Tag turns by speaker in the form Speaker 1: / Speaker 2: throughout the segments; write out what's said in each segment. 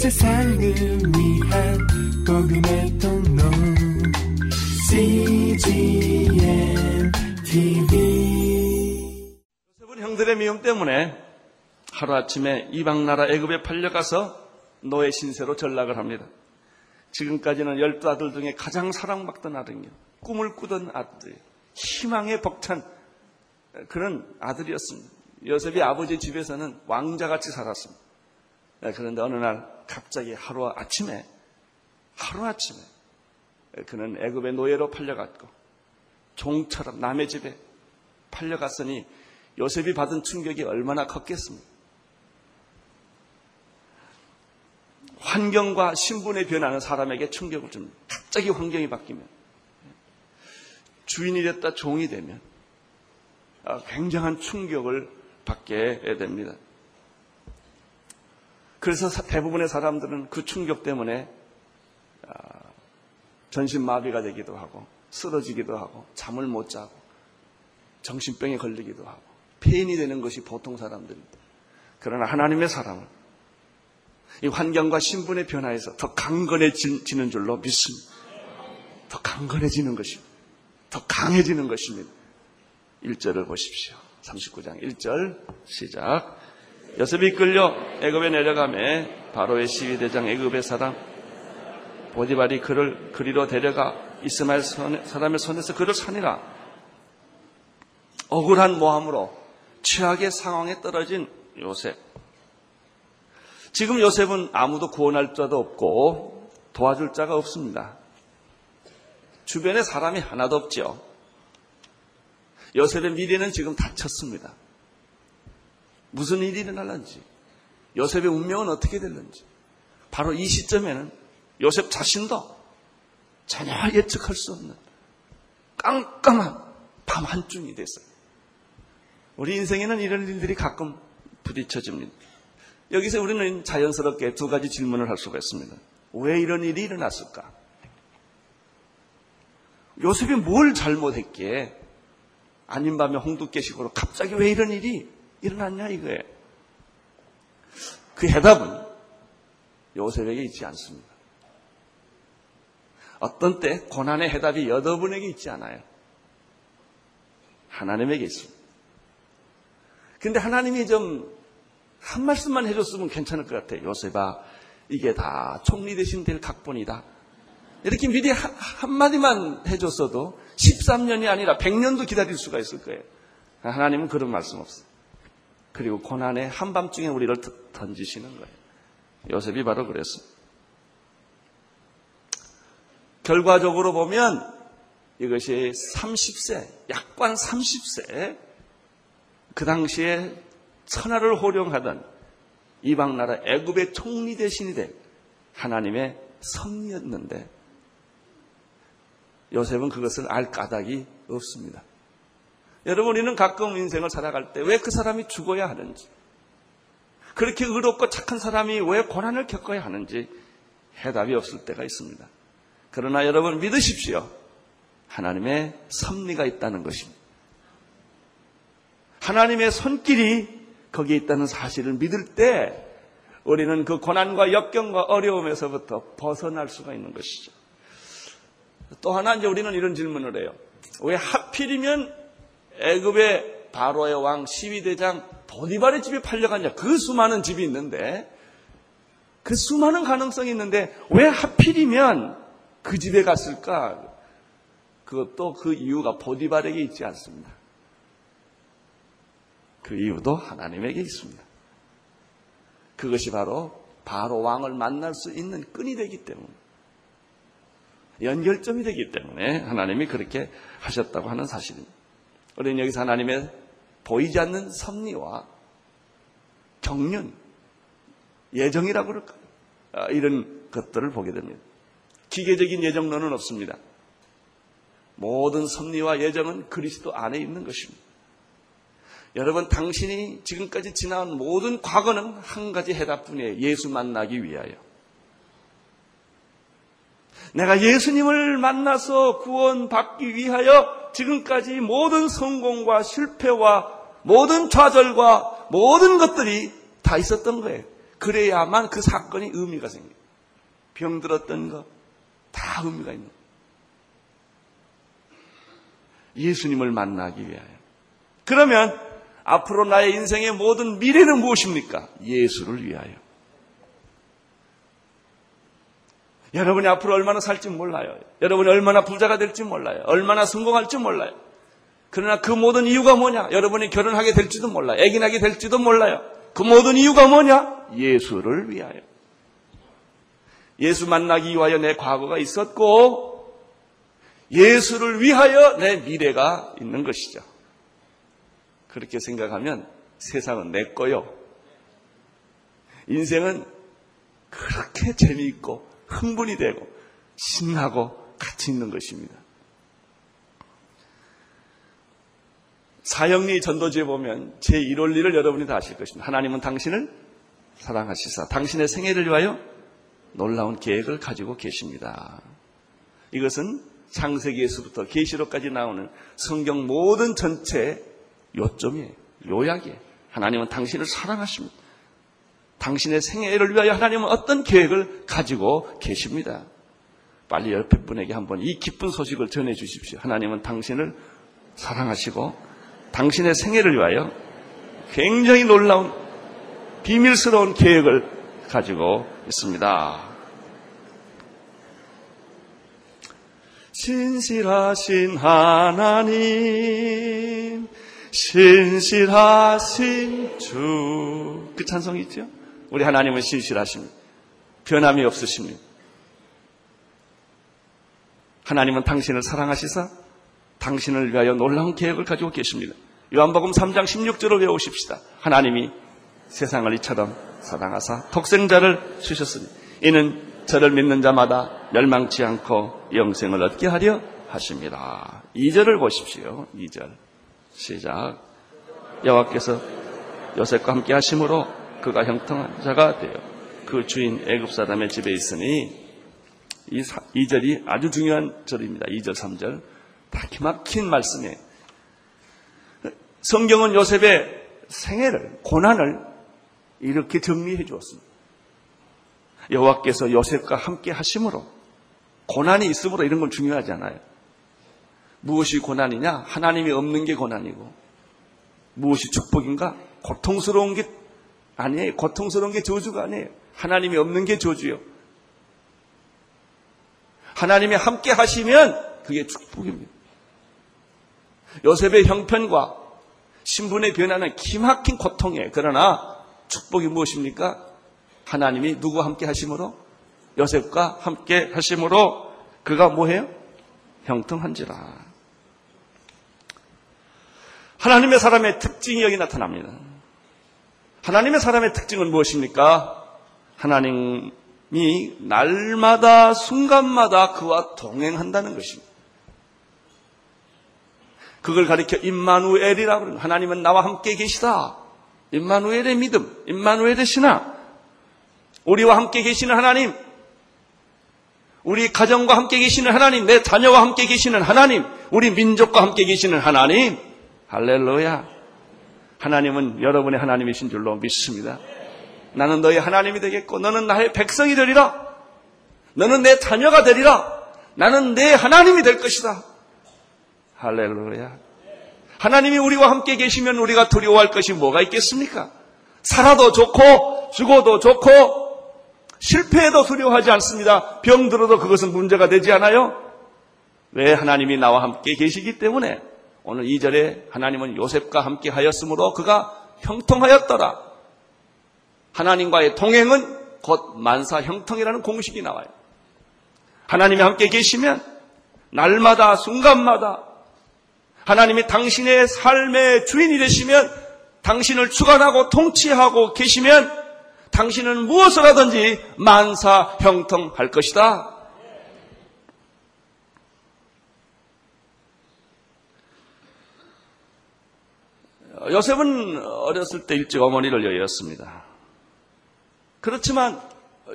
Speaker 1: 세상을 위한 복음의 통로 CGM TV
Speaker 2: 요셉은 형들의 미움 때문에 하루아침에 이방 나라 애굽에 팔려가서 노예 신세로 전락을 합니다. 지금까지는 열두 아들 중에 가장 사랑받던 아들이요. 꿈을 꾸던 아들, 희망에 벅찬 그런 아들이었습니다. 요셉이 아버지 집에서는 왕자같이 살았습니다. 그런데 어느 날 갑자기 하루 아침에 하루 아침에 그는 애굽의 노예로 팔려갔고 종처럼 남의 집에 팔려갔으니 요셉이 받은 충격이 얼마나 컸겠습니까? 환경과 신분의 변화는 사람에게 충격을 줍니다. 갑자기 환경이 바뀌면 주인이 됐다 종이 되면 아, 굉장한 충격을 받게 됩니다. 그래서 대부분의 사람들은 그 충격 때문에 아, 전신마비가 되기도 하고 쓰러지기도 하고 잠을 못 자고 정신병에 걸리기도 하고 폐인이 되는 것이 보통 사람들입니다. 그러나 하나님의 사랑은 이 환경과 신분의 변화에서 더 강건해지는 줄로 믿습니다. 더 강건해지는 것입니다. 더 강해지는 것입니다. 1절을 보십시오. 39장 1절 시작. 요셉이 끌려 애굽에 내려가매 바로의 시위대장 애굽의 사람 보디발이 그를 그리로 데려가 이스마엘 사람의 손에서 그를 산이라 억울한 모함으로 최악의 상황에 떨어진 요셉. 지금 요셉은 아무도 구원할 자도 없고 도와줄 자가 없습니다. 주변에 사람이 하나도 없죠. 요셉의 미래는 지금 닫혔습니다. 무슨 일이 일어날는지, 요셉의 운명은 어떻게 될는지, 바로 이 시점에는 요셉 자신도 전혀 예측할 수 없는 깜깜한 밤 한중이 됐어요. 우리 인생에는 이런 일들이 가끔 부딪혀집니다. 여기서 우리는 자연스럽게 두 가지 질문을 할 수가 있습니다. 왜 이런 일이 일어났을까? 요셉이 뭘 잘못했기에 아닌 밤에 홍두깨식으로 갑자기 왜 이런 일이 일어났냐 이거예요. 그 해답은 요셉에게 있지 않습니다. 어떤 때 고난의 해답이 여러분에게 있지 않아요. 하나님에게 있습니다. 근데 하나님이 좀 한 말씀만 해줬으면 괜찮을 것 같아요. 요셉아, 이게 다 총리 대신 될 각본이다. 이렇게 미리 한마디만 해줬어도 13년이 아니라 100년도 기다릴 수가 있을 거예요. 하나님은 그런 말씀 없어요. 그리고 고난의 한밤중에 우리를 던지시는 거예요. 요셉이 바로 그랬습니다. 결과적으로 보면 이것이 30세, 약관 30세, 그 당시에 천하를 호령하던 이방 나라 애굽의 총리 대신이 된 하나님의 섭리였는데 요셉은 그것을 알 까닭이 없습니다. 여러분, 우리는 가끔 인생을 살아갈 때 왜 그 사람이 죽어야 하는지, 그렇게 의롭고 착한 사람이 왜 고난을 겪어야 하는지 해답이 없을 때가 있습니다. 그러나 여러분 믿으십시오. 하나님의 섭리가 있다는 것입니다. 하나님의 손길이 거기에 있다는 사실을 믿을 때 우리는 그 고난과 역경과 어려움에서부터 벗어날 수가 있는 것이죠. 또 하나 이제 우리는 이런 질문을 해요. 왜 하필이면 애굽의 바로의 왕 시위대장 보디발의 집에 팔려갔냐? 그 수많은 집이 있는데 그 수많은 가능성이 있는데 왜 하필이면 그 집에 갔을까? 그것도 그 이유가 보디발에게 있지 않습니다. 그 이유도 하나님에게 있습니다. 그것이 바로 바로 왕을 만날 수 있는 끈이 되기 때문에 연결점이 되기 때문에 하나님이 그렇게 하셨다고 하는 사실입니다. 우리는 여기서 하나님의 보이지 않는 섭리와 경륜, 예정이라고 그럴까요? 아, 이런 것들을 보게 됩니다. 기계적인 예정론은 없습니다. 모든 섭리와 예정은 그리스도 안에 있는 것입니다. 여러분, 당신이 지금까지 지나온 모든 과거는 한 가지 해답뿐이에요. 예수 만나기 위하여. 내가 예수님을 만나서 구원받기 위하여 지금까지 모든 성공과 실패와 모든 좌절과 모든 것들이 다 있었던 거예요. 그래야만 그 사건이 의미가 생겨요. 병들었던 거 다 의미가 있는 거예요. 예수님을 만나기 위하여. 그러면 앞으로 나의 인생의 모든 미래는 무엇입니까? 예수를 위하여. 여러분이 앞으로 얼마나 살지 몰라요. 여러분이 얼마나 부자가 될지 몰라요. 얼마나 성공할지 몰라요. 그러나 그 모든 이유가 뭐냐? 여러분이 결혼하게 될지도 몰라요. 애기 나게 될지도 몰라요. 그 모든 이유가 뭐냐? 예수를 위하여. 예수 만나기 위하여 내 과거가 있었고, 예수를 위하여 내 미래가 있는 것이죠. 그렇게 생각하면 세상은 내 거요. 인생은 그렇게 재미있고 흥분이 되고 신나고 같이 있는 것입니다. 사형리 전도지에 보면 제1원리를 여러분이 다 아실 것입니다. 하나님은 당신을 사랑하시사 당신의 생애를 위하여 놀라운 계획을 가지고 계십니다. 이것은 창세기에서부터 계시록까지 나오는 성경 모든 전체 요점이에요. 요약이에요. 하나님은 당신을 사랑하십니다. 당신의 생애를 위하여 하나님은 어떤 계획을 가지고 계십니다. 빨리 옆에 분에게 한번 이 기쁜 소식을 전해 주십시오. 하나님은 당신을 사랑하시고 당신의 생애를 위하여 굉장히 놀라운 비밀스러운 계획을 가지고 있습니다. 신실하신 하나님, 신실하신 주. 그 찬송 있죠? 우리 하나님은 신실하십니다. 변함이 없으십니다. 하나님은 당신을 사랑하시사 당신을 위하여 놀라운 계획을 가지고 계십니다. 요한복음 3장 16절을 외우십시다. 하나님이 세상을 이처럼 사랑하사 독생자를 주셨으니 이는 저를 믿는 자마다 멸망치 않고 영생을 얻게 하려 하십니다. 2절을 보십시오. 2절. 시작. 여호와께서 요셉과 함께 하심으로 그가 형통한 자가 되어 그 주인 애굽 사람의 집에 있으니 이 2절이 아주 중요한 절입니다. 2절, 3절. 다 기막힌 말씀이에요. 성경은 요셉의 생애를, 고난을 이렇게 정리해 주었습니다. 여호와께서 요셉과 함께 하심으로 고난이 있으므로 이런 건 중요하지 않아요. 무엇이 고난이냐? 하나님이 없는 게 고난이고 무엇이 축복인가? 고통스러운 게 아니에요. 고통스러운 게 저주가 아니에요. 하나님이 없는 게 저주요. 하나님이 함께 하시면 그게 축복입니다. 요셉의 형편과 신분의 변화는 기막힌 고통이에요. 그러나 축복이 무엇입니까? 하나님이 누구와 함께 하심으로? 요셉과 함께 하심으로 그가 뭐해요? 형통한지라. 하나님의 사람의 특징이 여기 나타납니다. 하나님의 사람의 특징은 무엇입니까? 하나님이 날마다 순간마다 그와 동행한다는 것입니다. 그걸 가리켜 임마누엘이라고 합니다. 하나님은 나와 함께 계시다. 임마누엘의 믿음, 임마누엘의 신앙. 우리와 함께 계시는 하나님, 우리 가정과 함께 계시는 하나님, 내 자녀와 함께 계시는 하나님, 우리 민족과 함께 계시는 하나님, 할렐루야. 하나님은 여러분의 하나님이신 줄로 믿습니다. 나는 너의 하나님이 되겠고, 너는 나의 백성이 되리라. 너는 내 자녀가 되리라. 나는 내 하나님이 될 것이다. 할렐루야. 하나님이 우리와 함께 계시면 우리가 두려워할 것이 뭐가 있겠습니까? 살아도 좋고, 죽어도 좋고, 실패해도 두려워하지 않습니다. 병들어도 그것은 문제가 되지 않아요? 왜 하나님이 나와 함께 계시기 때문에 오늘 2절에 하나님은 요셉과 함께 하였으므로 그가 형통하였더라. 하나님과의 동행은 곧 만사 형통이라는 공식이 나와요. 하나님이 함께 계시면 날마다 순간마다 하나님이 당신의 삶의 주인이 되시면 당신을 주관하고 통치하고 계시면 당신은 무엇을 하든지 만사 형통할 것이다. 요셉은 어렸을 때 일찍 어머니를 여였습니다. 그렇지만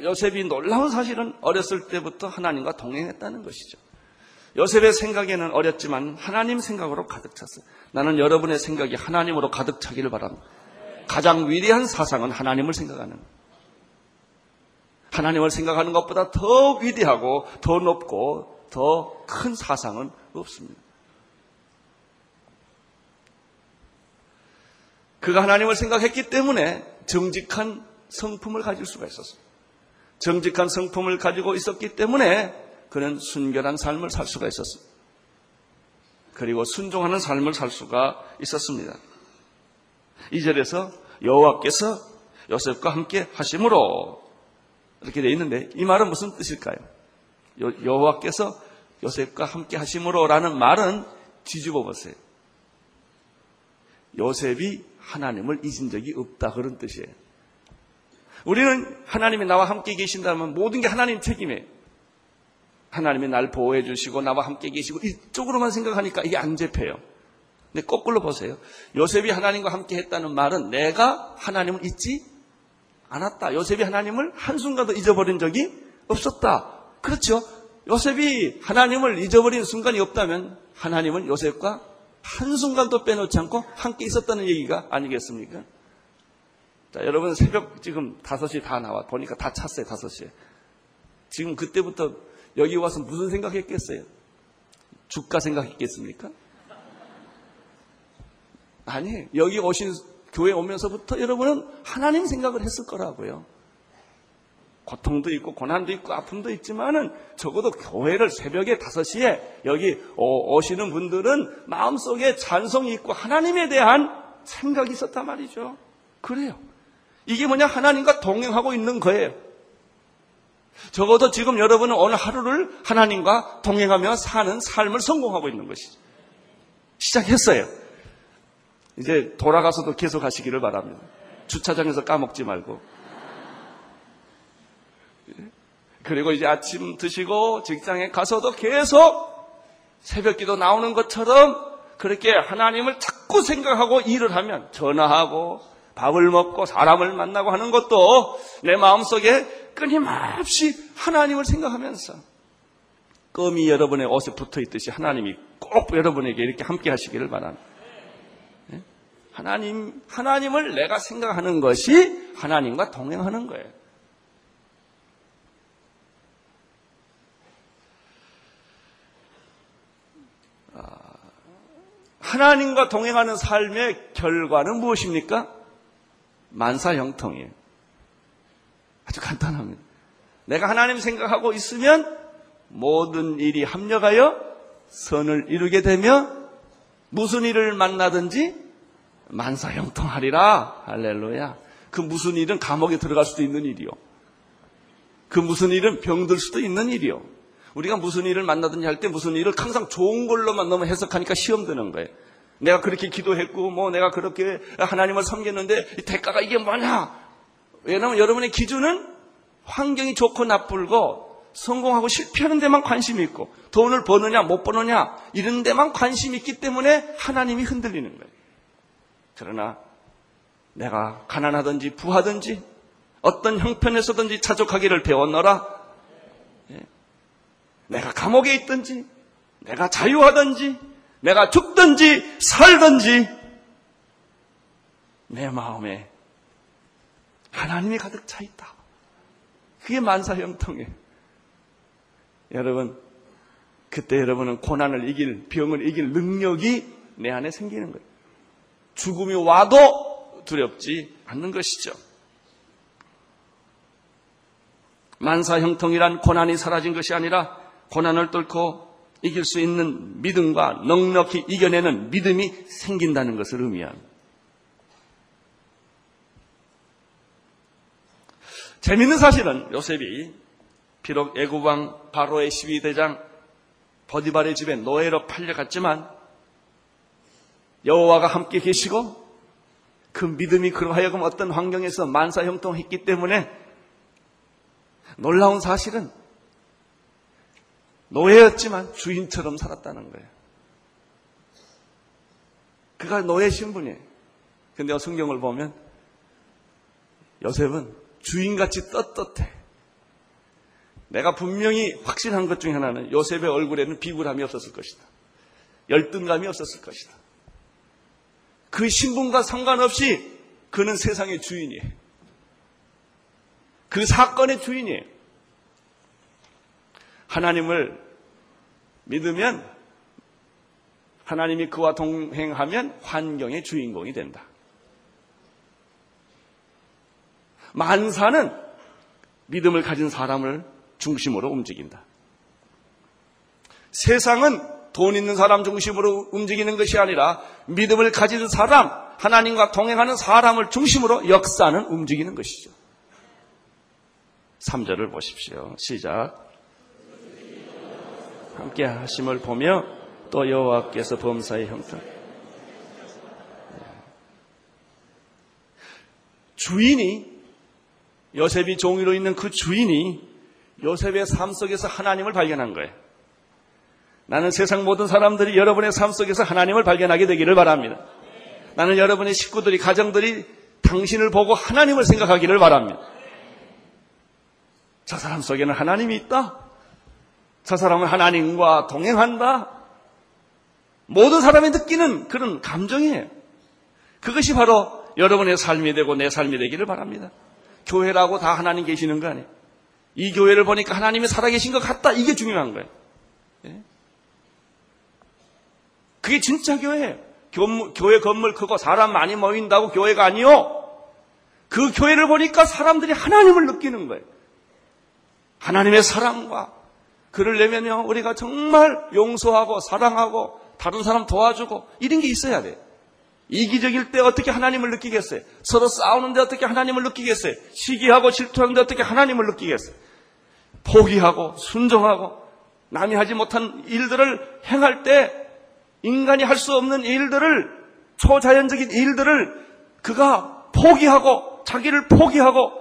Speaker 2: 요셉이 놀라운 사실은 어렸을 때부터 하나님과 동행했다는 것이죠. 요셉의 생각에는 어렸지만 하나님 생각으로 가득 찼어요. 나는 여러분의 생각이 하나님으로 가득 차기를 바랍니다. 가장 위대한 사상은 하나님을 생각하는 하나님을 생각하는 것보다 더 위대하고 더 높고 더 큰 사상은 없습니다. 그가 하나님을 생각했기 때문에 정직한 성품을 가질 수가 있었습니다. 정직한 성품을 가지고 있었기 때문에 그는 순결한 삶을 살 수가 있었습니다. 그리고 순종하는 삶을 살 수가 있었습니다. 이 절에서 여호와께서 요셉과 함께 하심으로 이렇게 되어 있는데 이 말은 무슨 뜻일까요? 여호와께서 요셉과 함께 하심으로라는 말은 뒤집어 보세요. 요셉이 하나님을 잊은 적이 없다 그런 뜻이에요. 우리는 하나님이 나와 함께 계신다면 모든 게 하나님 책임이에요. 하나님이 날 보호해 주시고 나와 함께 계시고 이쪽으로만 생각하니까 이게 안 잡혀요. 근데 거꾸로 보세요. 요셉이 하나님과 함께 했다는 말은 내가 하나님을 잊지 않았다. 요셉이 하나님을 한순간도 잊어버린 적이 없었다. 그렇죠. 요셉이 하나님을 잊어버린 순간이 없다면 하나님은 요셉과 한순간도 빼놓지 않고 함께 있었다는 얘기가 아니겠습니까? 자, 여러분 새벽 지금 5시 다 나와. 보니까 다 찼어요, 5시에. 지금 그때부터 여기 와서 무슨 생각했겠어요? 주가 생각했겠습니까? 아니, 여기 오신 교회 오면서부터 여러분은 하나님 생각을 했을 거라고요. 고통도 있고 고난도 있고 아픔도 있지만은 적어도 교회를 새벽에 5시에 여기 오시는 분들은 마음속에 찬성이 있고 하나님에 대한 생각이 있었단 말이죠. 그래요. 이게 뭐냐? 하나님과 동행하고 있는 거예요. 적어도 지금 여러분은 오늘 하루를 하나님과 동행하며 사는 삶을 성공하고 있는 것이죠. 시작했어요. 이제 돌아가서도 계속 하시기를 바랍니다. 주차장에서 까먹지 말고. 그리고 이제 아침 드시고 직장에 가서도 계속 새벽 기도 나오는 것처럼 그렇게 하나님을 자꾸 생각하고 일을 하면 전화하고 밥을 먹고 사람을 만나고 하는 것도 내 마음속에 끊임없이 하나님을 생각하면서 껌이 여러분의 옷에 붙어 있듯이 하나님이 꼭 여러분에게 이렇게 함께 하시기를 바랍니다. 예? 하나님, 하나님을 내가 생각하는 것이 하나님과 동행하는 거예요. 하나님과 동행하는 삶의 결과는 무엇입니까? 만사 형통이에요. 아주 간단합니다. 내가 하나님 생각하고 있으면 모든 일이 합력하여 선을 이루게 되며 무슨 일을 만나든지 만사 형통하리라. 할렐루야. 그 무슨 일은 감옥에 들어갈 수도 있는 일이요. 그 무슨 일은 병들 수도 있는 일이요. 우리가 무슨 일을 만나든지 할 때 무슨 일을 항상 좋은 걸로만 너무 해석하니까 시험 드는 거예요. 내가 그렇게 기도했고, 뭐 내가 그렇게 하나님을 섬겼는데 대가가 이게 뭐냐? 왜냐하면 여러분의 기준은 환경이 좋고 나쁘고 성공하고 실패하는 데만 관심이 있고 돈을 버느냐 못 버느냐 이런 데만 관심이 있기 때문에 하나님이 흔들리는 거예요. 그러나 내가 가난하든지 부하든지 어떤 형편에서든지 자족하기를 배웠노라. 예. 내가 감옥에 있든지, 내가 자유하든지, 내가 죽든지 살든지, 내 마음에 하나님이 가득 차 있다. 그게 만사형통이에요. 여러분, 그때 여러분은 고난을 이길, 병을 이길 능력이 내 안에 생기는 거예요. 죽음이 와도 두렵지 않는 것이죠. 만사형통이란 고난이 사라진 것이 아니라 고난을 뚫고 이길 수 있는 믿음과 넉넉히 이겨내는 믿음이 생긴다는 것을 의미합니다. 재밌는 사실은 요셉이 비록 애굽왕 바로의 12대장 버디발의 집에 노예로 팔려갔지만 여호와가 함께 계시고 그 믿음이 그로 하여금 어떤 환경에서 만사형통했기 때문에 놀라운 사실은 노예였지만 주인처럼 살았다는 거예요. 그가 노예 신분이에요. 근데 성경을 보면 요셉은 주인같이 떳떳해. 내가 분명히 확신한 것 중에 하나는 요셉의 얼굴에는 비굴함이 없었을 것이다. 열등감이 없었을 것이다. 그 신분과 상관없이 그는 세상의 주인이에요. 그 사건의 주인이에요. 하나님을 믿으면 하나님이 그와 동행하면 환경의 주인공이 된다. 만사는 믿음을 가진 사람을 중심으로 움직인다. 세상은 돈 있는 사람 중심으로 움직이는 것이 아니라 믿음을 가진 사람, 하나님과 동행하는 사람을 중심으로 역사는 움직이는 것이죠. 3절을 보십시오. 시작. 함께 하심을 보며 또 여호와께서 범사의 형상. 주인이 요셉이 종이로 있는 그 주인이 요셉의 삶 속에서 하나님을 발견한 거예요. 나는 세상 모든 사람들이 여러분의 삶 속에서 하나님을 발견하게 되기를 바랍니다. 나는 여러분의 식구들이, 가정들이 당신을 보고 하나님을 생각하기를 바랍니다. 저 사람 속에는 하나님이 있다. 저 사람은 하나님과 동행한다. 모든 사람이 느끼는 그런 감정이에요. 그것이 바로 여러분의 삶이 되고 내 삶이 되기를 바랍니다. 교회라고 다 하나님 계시는 거 아니에요. 이 교회를 보니까 하나님이 살아계신 것 같다. 이게 중요한 거예요. 예? 그게 진짜 교회예요. 교회 건물 크고 사람 많이 모인다고 교회가 아니요. 그 교회를 보니까 사람들이 하나님을 느끼는 거예요. 하나님의 사랑과 그러려면요 우리가 정말 용서하고 사랑하고 다른 사람 도와주고 이런 게 있어야 돼. 이기적일 때 어떻게 하나님을 느끼겠어요? 서로 싸우는데 어떻게 하나님을 느끼겠어요? 시기하고 질투하는데 어떻게 하나님을 느끼겠어요? 포기하고 순종하고 남이 하지 못한 일들을 행할 때 인간이 할 수 없는 일들을 초자연적인 일들을 그가 포기하고 자기를 포기하고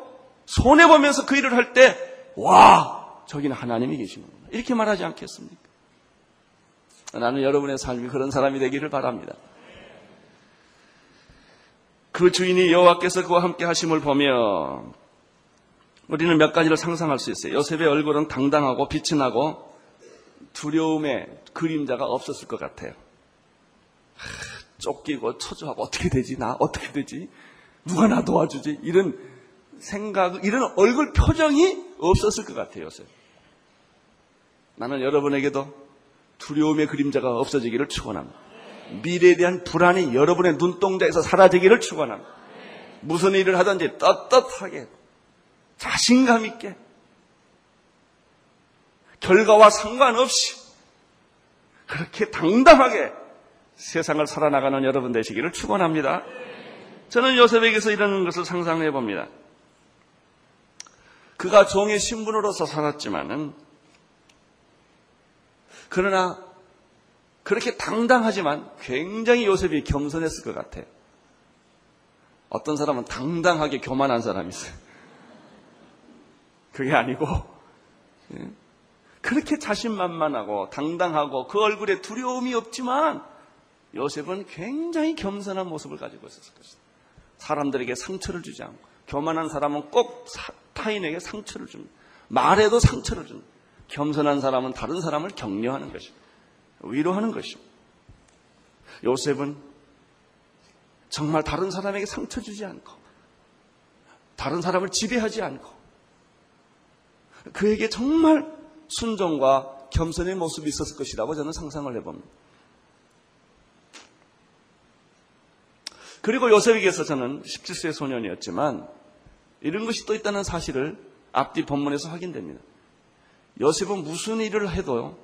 Speaker 2: 손해 보면서 그 일을 할 때 와, 저기는 하나님이 계시는구나. 이렇게 말하지 않겠습니까? 나는 여러분의 삶이 그런 사람이 되기를 바랍니다. 그 주인이 여호와께서 그와 함께 하심을 보며 우리는 몇 가지를 상상할 수 있어요. 요셉의 얼굴은 당당하고 빛이 나고 두려움의 그림자가 없었을 것 같아요. 하, 쫓기고 초조하고 어떻게 되지? 나 어떻게 되지? 누가 나 도와주지? 이런 생각, 이런 얼굴 표정이 없었을 것 같아요, 요셉. 나는 여러분에게도 두려움의 그림자가 없어지기를 축원합니다. 미래에 대한 불안이 여러분의 눈동자에서 사라지기를 축원합니다. 무슨 일을 하든지 떳떳하게 자신감 있게 결과와 상관없이 그렇게 당당하게 세상을 살아나가는 여러분 되시기를 축원합니다. 저는 요셉에게서 이런 것을 상상해 봅니다. 그가 종의 신분으로서 살았지만은 그러나 그렇게 당당하지만 굉장히 요셉이 겸손했을 것 같아요. 어떤 사람은 당당하게 교만한 사람이 있어요. 그게 아니고 예? 그렇게 자신만만하고 당당하고 그 얼굴에 두려움이 없지만 요셉은 굉장히 겸손한 모습을 가지고 있었을 것이다. 사람들에게 상처를 주지 않고 교만한 사람은 꼭 타인에게 상처를 줍니다. 말에도 상처를 줍니다. 겸손한 사람은 다른 사람을 격려하는 것입니다. 위로하는 것입니다. 요셉은 정말 다른 사람에게 상처 주지 않고 다른 사람을 지배하지 않고 그에게 정말 순종과 겸손의 모습이 있었을 것이라고 저는 상상을 해봅니다. 그리고 요셉에게서 저는 17세 소년이었지만 이런 것이 또 있다는 사실을 앞뒤 본문에서 확인됩니다. 요셉은 무슨 일을 해도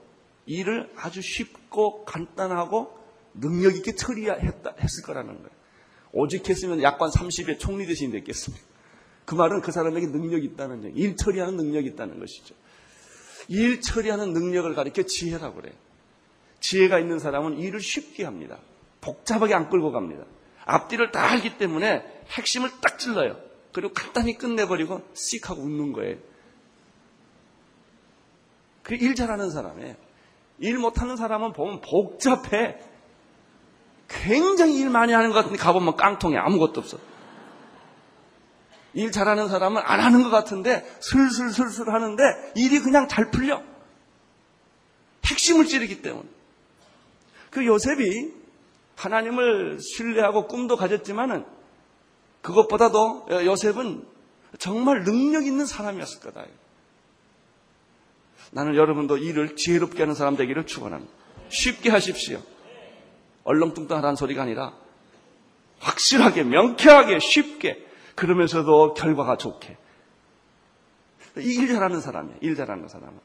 Speaker 2: 일을 아주 쉽고 간단하고 능력 있게 처리했을 거라는 거예요. 오직 했으면 약관 30에 총리 대신이 됐겠습니까? 그 말은 그 사람에게 능력이 있다는 얘기, 일 처리하는 능력이 있다는 것이죠. 일 처리하는 능력을 가리켜 지혜라고 그래요. 지혜가 있는 사람은 일을 쉽게 합니다. 복잡하게 안 끌고 갑니다. 앞뒤를 다 알기 때문에 핵심을 딱 찔러요. 그리고 간단히 끝내버리고 씩 하고 웃는 거예요. 그 일 잘하는 사람에 일 못하는 사람은 보면 복잡해. 굉장히 일 많이 하는 것 같은데 가보면 깡통에 아무것도 없어. 일 잘하는 사람은 안 하는 것 같은데 슬슬슬슬 하는데 일이 그냥 잘 풀려. 핵심을 찌르기 때문에. 그 요셉이 하나님을 신뢰하고 꿈도 가졌지만은 그것보다도 요셉은 정말 능력 있는 사람이었을 거다. 나는 여러분도 일을 지혜롭게 하는 사람 되기를 축원합니다. 쉽게 하십시오. 얼렁뚱땅하다는 소리가 아니라 확실하게, 명쾌하게, 쉽게 그러면서도 결과가 좋게. 일 잘하는 사람이에요. 일 잘하는 사람은.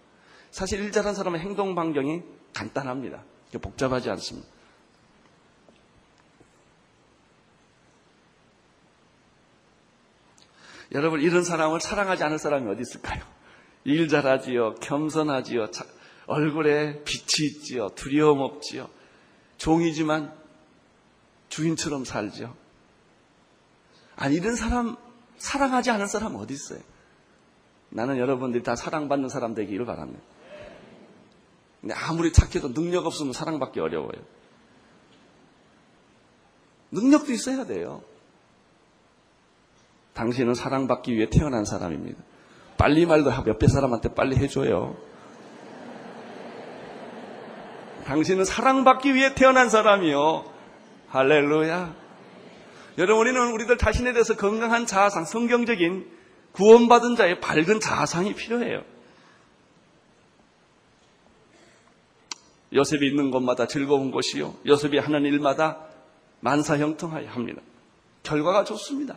Speaker 2: 사실 일 잘하는 사람은 행동 반경이 간단합니다. 복잡하지 않습니다. 여러분 이런 사람을 사랑하지 않을 사람이 어디 있을까요? 일 잘하지요, 겸손하지요, 얼굴에 빛이 있지요, 두려움 없지요, 종이지만 주인처럼 살죠. 아니 이런 사람 사랑하지 않은 사람 어디 있어요? 나는 여러분들이 다 사랑받는 사람 되기를 바랍니다. 근데 아무리 착해도 능력 없으면 사랑받기 어려워요. 능력도 있어야 돼요. 당신은 사랑받기 위해 태어난 사람입니다. 빨리 말도 옆에 사람한테 빨리 해줘요. 당신은 사랑받기 위해 태어난 사람이요. 할렐루야. 여러분, 우리는 우리들 자신에 대해서 건강한 자아상, 성경적인 구원받은 자의 밝은 자아상이 필요해요. 요셉이 있는 곳마다 즐거운 곳이요. 요셉이 하는 일마다 만사 형통하여 합니다. 결과가 좋습니다.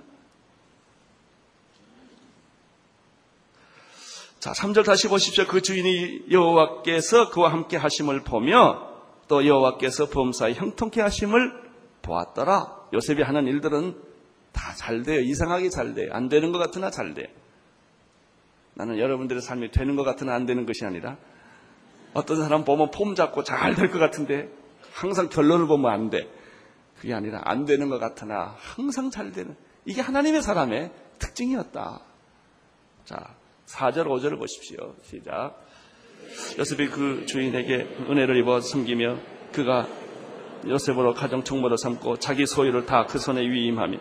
Speaker 2: 자, 3절 다시 보십시오. 그 주인이 여호와께서 그와 함께 하심을 보며 또 여호와께서 범사에 형통케 하심을 보았더라. 요셉이 하는 일들은 다 잘 돼요. 이상하게 잘 돼요. 안 되는 것 같으나 잘 돼요. 나는 여러분들의 삶이 되는 것 같으나 안 되는 것이 아니라 어떤 사람 보면 폼 잡고 잘 될 것 같은데 항상 결론을 보면 안 돼. 그게 아니라 안 되는 것 같으나 항상 잘 되는. 이게 하나님의 사람의 특징이었다. 자, 4절, 5절을 보십시오. 시작. 요셉이 그 주인에게 은혜를 입어 섬기며 그가 요셉으로 가정 총무를 삼고 자기 소유를 다 그 손에 위임하며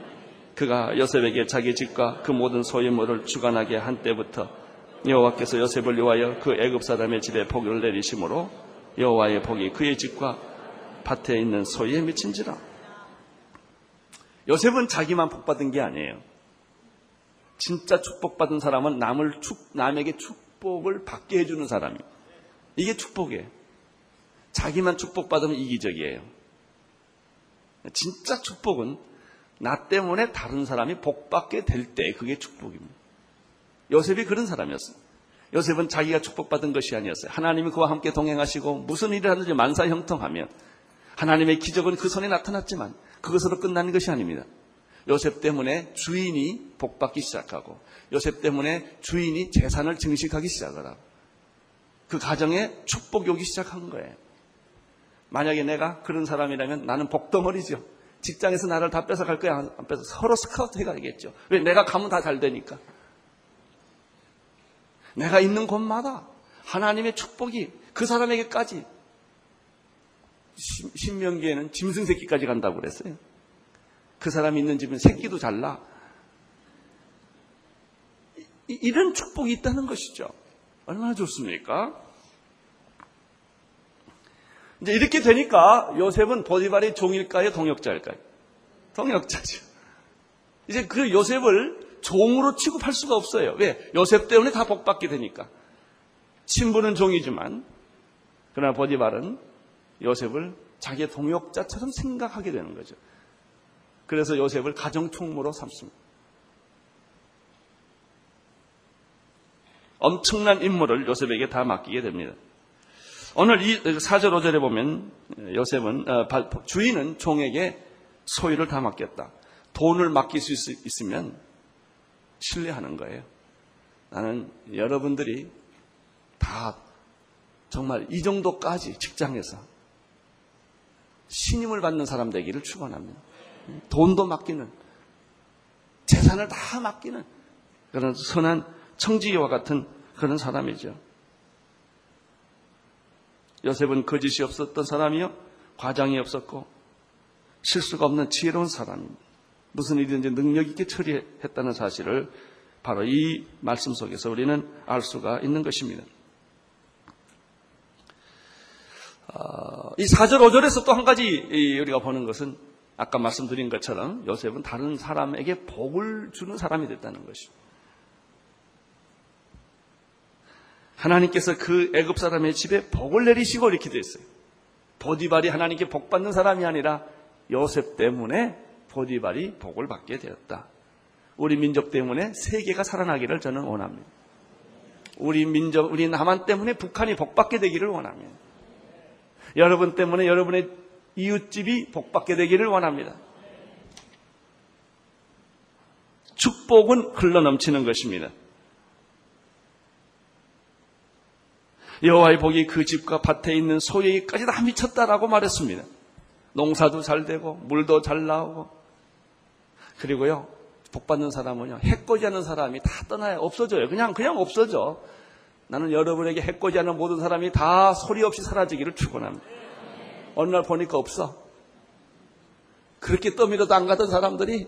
Speaker 2: 그가 요셉에게 자기 집과 그 모든 소유물을 주관하게 한 때부터 여호와께서 요셉을 위하여 그 애굽 사람의 집에 복을 내리심으로 여호와의 복이 그의 집과 밭에 있는 소유에 미친지라. 요셉은 자기만 복받은 게 아니에요. 진짜 축복받은 사람은 남을 축, 남에게 축복을 받게 해주는 사람이에요. 이게 축복이에요. 자기만 축복받으면 이기적이에요. 진짜 축복은 나 때문에 다른 사람이 복받게 될 때 그게 축복입니다. 요셉이 그런 사람이었어요. 요셉은 자기가 축복받은 것이 아니었어요. 하나님이 그와 함께 동행하시고 무슨 일을 하든지 만사형통하면 하나님의 기적은 그 손에 나타났지만 그것으로 끝나는 것이 아닙니다. 요셉 때문에 주인이 복받기 시작하고 요셉 때문에 주인이 재산을 증식하기 시작을 하고 그 가정에 축복이 오기 시작한 거예요. 만약에 내가 그런 사람이라면 나는 복덩어리죠. 직장에서 나를 다 뺏어갈 거야. 안 뺏어. 서로 스카우트 해가야겠죠. 왜? 내가 가면 다 잘 되니까. 내가 있는 곳마다 하나님의 축복이 그 사람에게까지 신명기에는 짐승 새끼까지 간다고 그랬어요. 그 사람이 있는 집은 새끼도 잘나. 이런 축복이 있다는 것이죠. 얼마나 좋습니까? 이제 이렇게 되니까 요셉은 보디발의 종일까요? 동역자일까요? 동역자죠. 이제 그 요셉을 종으로 취급할 수가 없어요. 왜? 요셉 때문에 다 복받게 되니까. 신부는 종이지만, 그러나 보디발은 요셉을 자기의 동역자처럼 생각하게 되는 거죠. 그래서 요셉을 가정총무로 삼습니다. 엄청난 임무를 요셉에게 다 맡기게 됩니다. 오늘 이 4절 5절에 보면 요셉은 어, 주인은 종에게 소유를 다 맡겼다. 돈을 맡길 수 있으면 신뢰하는 거예요. 나는 여러분들이 다 정말 이 정도까지 직장에서 신임을 받는 사람 되기를 축원합니다. 돈도 맡기는 재산을 다 맡기는 그런 선한 청지기와 같은 그런 사람이죠. 요셉은 거짓이 없었던 사람이요. 과장이 없었고 실수가 없는 지혜로운 사람입니다. 무슨 일이든지 능력 있게 처리했다는 사실을 바로 이 말씀 속에서 우리는 알 수가 있는 것입니다. 아, 이 4절, 5절에서 또 한 가지 우리가 보는 것은 아까 말씀드린 것처럼 요셉은 다른 사람에게 복을 주는 사람이 됐다는 것이죠. 하나님께서 그 애굽 사람의 집에 복을 내리시고 이렇게 됐어요. 보디발이 하나님께 복 받는 사람이 아니라 요셉 때문에 보디발이 복을 받게 되었다. 우리 민족 때문에 세계가 살아나기를 저는 원합니다. 우리 민족, 우리 남한 때문에 북한이 복받게 되기를 원합니다. 여러분 때문에 여러분의 이웃집이 복받게 되기를 원합니다. 축복은 흘러 넘치는 것입니다. 여호와의 복이 그 집과 밭에 있는 소에게까지 다 미쳤다라고 말했습니다. 농사도 잘 되고 물도 잘 나오고 그리고요 복 받는 사람은요 해코지하는 사람이 다 떠나요 없어져요 그냥 그냥 없어져 나는 여러분에게 해코지하는 모든 사람이 다 소리 없이 사라지기를 축원합니다. 어느 날 보니까 없어 그렇게 떠밀어도 안 가던 사람들이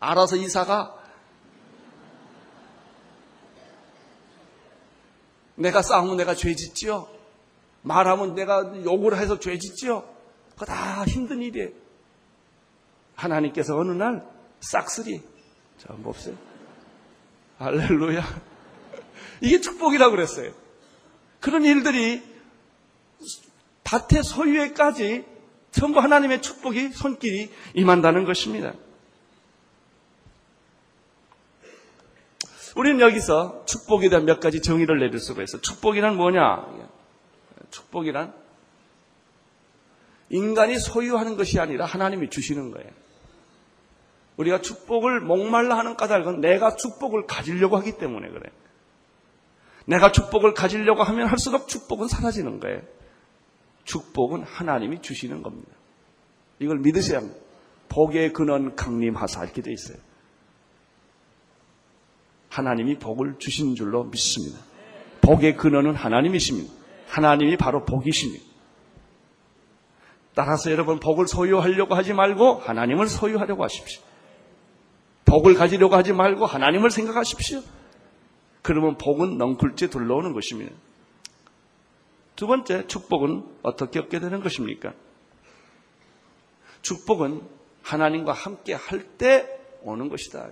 Speaker 2: 알아서 이사가 내가 싸우면 내가 죄 짓지요. 말하면 내가 욕을 해서 죄 짓지요. 그거 다 힘든 일이에요. 하나님께서 어느 날 싹쓸이 저 몹세 할렐루야 이게 축복이라고 그랬어요. 그런 일들이 밭의 소유에까지 전부 하나님의 축복이 손길이 임한다는 것입니다. 우리는 여기서 축복에 대한 몇 가지 정의를 내릴 수가 있어. 축복이란 뭐냐? 축복이란 인간이 소유하는 것이 아니라 하나님이 주시는 거예요. 우리가 축복을 목말라 하는 까닭은 내가 축복을 가지려고 하기 때문에 그래. 내가 축복을 가지려고 하면 할수록 축복은 사라지는 거예요. 축복은 하나님이 주시는 겁니다. 이걸 합니다. 복의 근원 강림하사 이렇게 돼 있어요. 하나님이 복을 주신 줄로 믿습니다. 복의 근원은 하나님이십니다. 하나님이 바로 복이십니다. 따라서 여러분 복을 소유하려고 하지 말고 하나님을 소유하려고 하십시오. 복을 가지려고 하지 말고 하나님을 생각하십시오. 그러면 복은 넝쿨째 둘러오는 것입니다. 두 번째, 축복은 어떻게 얻게 되는 것입니까? 축복은 하나님과 함께 할 때 오는 것이다.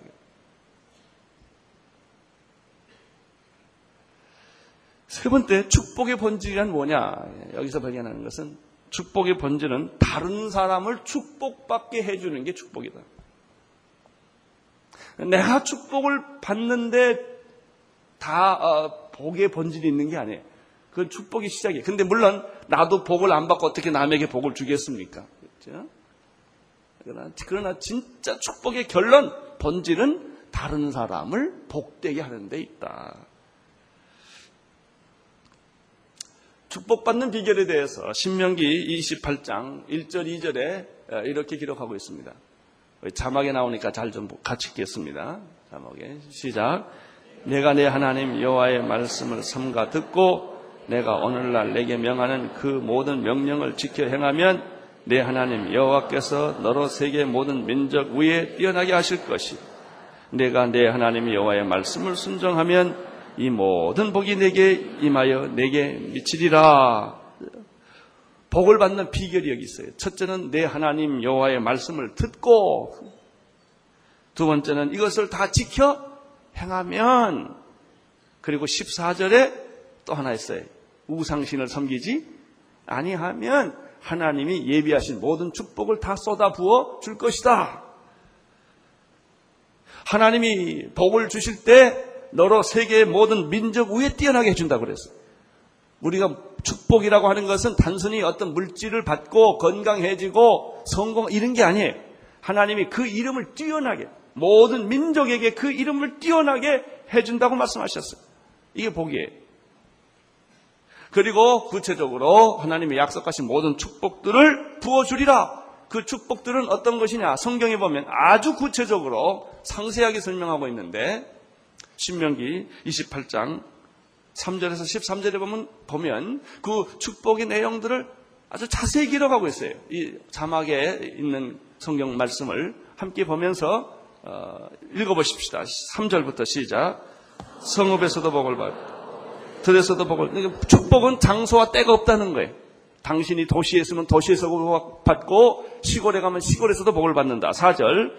Speaker 2: 세 번째, 축복의 본질이란 뭐냐? 여기서 발견하는 것은 축복의 본질은 다른 사람을 축복받게 해주는 게 축복이다. 내가 축복을 받는데 다 어, 복의 본질이 있는 게 아니에요. 그건 축복이 시작이에요. 근데 물론 나도 복을 안 받고 어떻게 남에게 복을 주겠습니까? 그렇죠? 그러나, 그러나 진짜 축복의 결론, 본질은 다른 사람을 복되게 하는 데 있다. 축복받는 비결에 대해서 신명기 28장 1절 2절에 이렇게 기록하고 있습니다. 자막에 나오니까 잘 좀 같이 읽겠습니다. 자막에 시작. 내가 내 하나님 여호와의 말씀을 삼가 듣고 내가 오늘날 내게 명하는 그 모든 명령을 지켜 행하면 내 하나님 여호와께서 너로 세계 모든 민족 위에 뛰어나게 하실 것이 내가 내 하나님 여호와의 말씀을 순종하면 이 모든 복이 내게 임하여 내게 미치리라. 복을 받는 비결이 여기 있어요. 첫째는 내 하나님 여호와의 말씀을 듣고 두 번째는 이것을 다 지켜 행하면 그리고 14절에 또 하나 있어요. 우상신을 섬기지 아니하면 하나님이 예비하신 모든 축복을 다 쏟아 부어 줄 것이다. 하나님이 복을 주실 때 너로 세계의 모든 민족 위에 뛰어나게 해준다고 그랬어요. 우리가 축복이라고 하는 것은 단순히 어떤 물질을 받고 건강해지고 성공 이런 게 아니에요. 하나님이 그 이름을 뛰어나게 모든 민족에게 그 이름을 뛰어나게 해준다고 말씀하셨어요. 이게 복이에요. 그리고 구체적으로 하나님이 약속하신 모든 축복들을 부어주리라. 그 축복들은 어떤 것이냐? 성경에 보면 아주 구체적으로 상세하게 설명하고 있는데 신명기 28장 3절에서 13절에 보면, 보면 그 축복의 내용들을 아주 자세히 기록하고 있어요. 이 자막에 있는 성경 말씀을 함께 보면서 어, 읽어보십시다. 3절부터 시작. 성읍에서도 복을 받고 들에서도 복을 축복은 장소와 때가 없다는 거예요. 당신이 도시에 있으면 도시에서 받고 시골에 가면 시골에서도 복을 받는다. 4절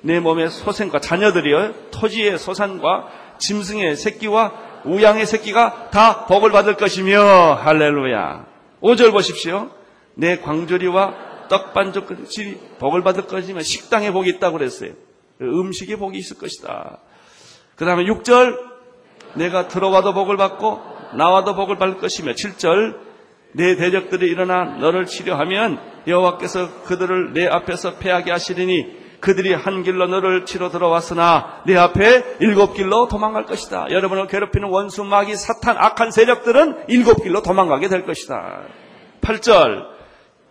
Speaker 2: 내 몸의 소생과 자녀들이여 토지의 소산과 짐승의 새끼와 우양의 새끼가 다 복을 받을 것이며 할렐루야. 5절 보십시오. 내 광조리와 떡반죽 그릇이 복을 받을 것이며 식당에 복이 있다고 그랬어요. 음식에 복이 있을 것이다. 그 다음에 6절 내가 들어와도 복을 받고 나와도 복을 받을 것이며 7절 내 대적들이 일어나 너를 치료하면 여호와께서 그들을 내 앞에서 패하게 하시리니 그들이 한 길로 너를 치러 들어왔으나 내 앞에 일곱 길로 도망갈 것이다. 여러분을 괴롭히는 원수 마귀 사탄 악한 세력들은 일곱 길로 도망가게 될 것이다. 8절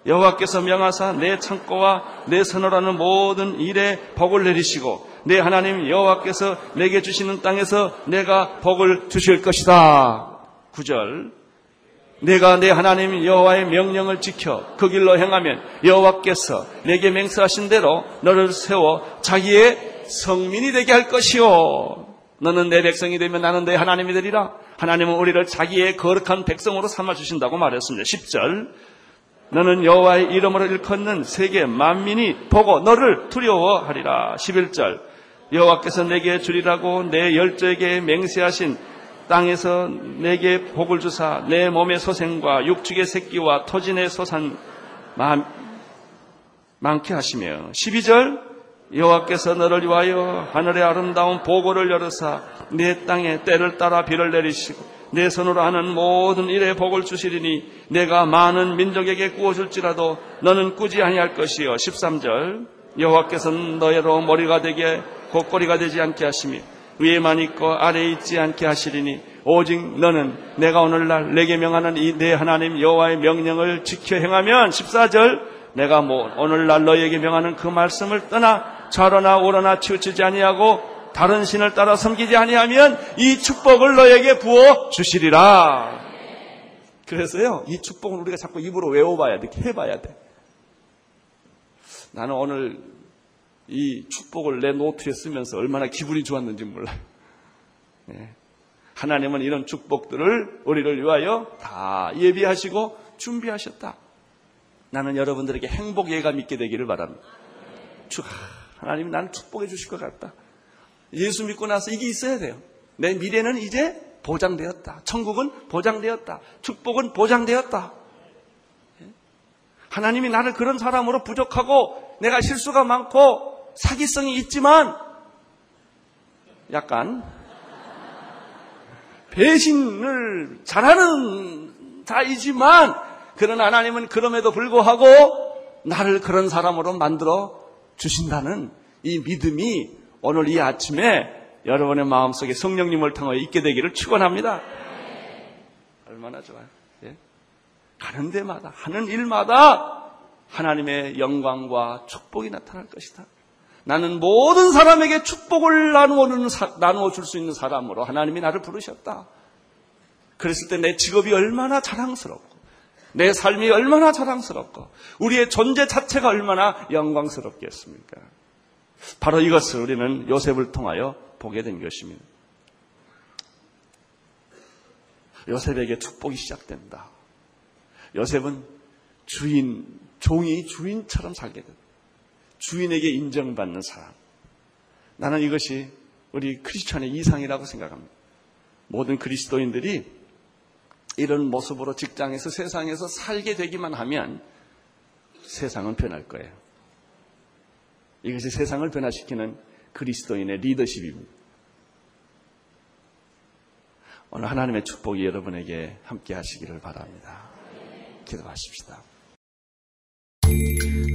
Speaker 2: 여호와께서 명하사 내 창고와 내 선호라는 모든 일에 복을 내리시고 내 하나님 여호와께서 내게 주시는 땅에서 내가 복을 주실 것이다. 9절 내가 내 하나님 여호와의 명령을 지켜 그 길로 행하면 여호와께서 내게 맹세하신 대로 너를 세워 자기의 성민이 되게 할 것이요. 너는 내 백성이 되면 나는 내 하나님이 되리라. 하나님은 우리를 자기의 거룩한 백성으로 삼아 주신다고 말했습니다. 10절 너는 여호와의 이름으로 일컫는 세계 만민이 보고 너를 두려워하리라. 11절 여호와께서 내게 주리라고 내 열조에게 맹세하신 땅에서 내게 복을 주사 내 몸의 소생과 육축의 새끼와 토진의 소산 많게 하시며 12절 여호와께서 너를 위하여 하늘의 아름다운 보고를 열으사 내 땅에 때를 따라 비를 내리시고 내 손으로 하는 모든 일에 복을 주시리니 내가 많은 민족에게 구워줄지라도 너는 꾸지 아니할 것이요. 13절 여호와께서는 너희로 머리가 되게 곧꼬리가 되지 않게 하시며 위에만 있고 아래에 있지 않게 하시리니 오직 너는 내가 오늘날 내게 명하는 이 내 하나님 여호와의 명령을 지켜 행하면 14절 내가 뭐 오늘날 너에게 명하는 그 말씀을 떠나 좌로나 오로나 치우치지 아니하고 다른 신을 따라 섬기지 아니하면 이 축복을 너에게 부어 주시리라. 그래서요, 이 축복은 우리가 자꾸 입으로 외워봐야 돼, 해봐야 돼. 나는 오늘 이 축복을 내 노트에 쓰면서 얼마나 기분이 좋았는지 몰라요. 네. 하나님은 이런 축복들을 우리를 위하여 다 예비하시고 준비하셨다. 나는 여러분들에게 행복 예감 있게 되기를 바랍니다. 하나님이 나는 축복해 주실 것 같다. 예수 믿고 나서 이게 있어야 돼요. 내 미래는 이제 보장되었다. 천국은 보장되었다. 축복은 보장되었다. 예? 하나님이 나를 그런 사람으로 부족하고 내가 실수가 많고 사기성이 있지만 약간 배신을 잘하는 자이지만 그런 하나님은 그럼에도 불구하고 나를 그런 사람으로 만들어 주신다는 이 믿음이 오늘 이 아침에 여러분의 마음속에 성령님을 통하여 있게 되기를 축원합니다. 얼마나 좋아요. 예? 가는 데마다 하는 일마다 하나님의 영광과 축복이 나타날 것이다. 나는 모든 사람에게 축복을 나누어는 나누어 줄 수 있는 사람으로 하나님이 나를 부르셨다. 그랬을 때 내 직업이 얼마나 자랑스럽고 내 삶이 얼마나 자랑스럽고 우리의 존재 자체가 얼마나 영광스럽겠습니까? 바로 이것을 우리는 요셉을 통하여 보게 된 것입니다. 요셉에게 축복이 시작된다. 요셉은 주인, 종이 주인처럼 살게 된다. 주인에게 인정받는 사람. 나는 이것이 우리 크리스천의 이상이라고 생각합니다. 모든 그리스도인들이 이런 모습으로 직장에서 세상에서 살게 되기만 하면 세상은 변할 거예요. 이것이 세상을 변화시키는 그리스도인의 리더십입니다. 오늘 하나님의 축복이 여러분에게 함께 하시기를 바랍니다. 기도하십시다.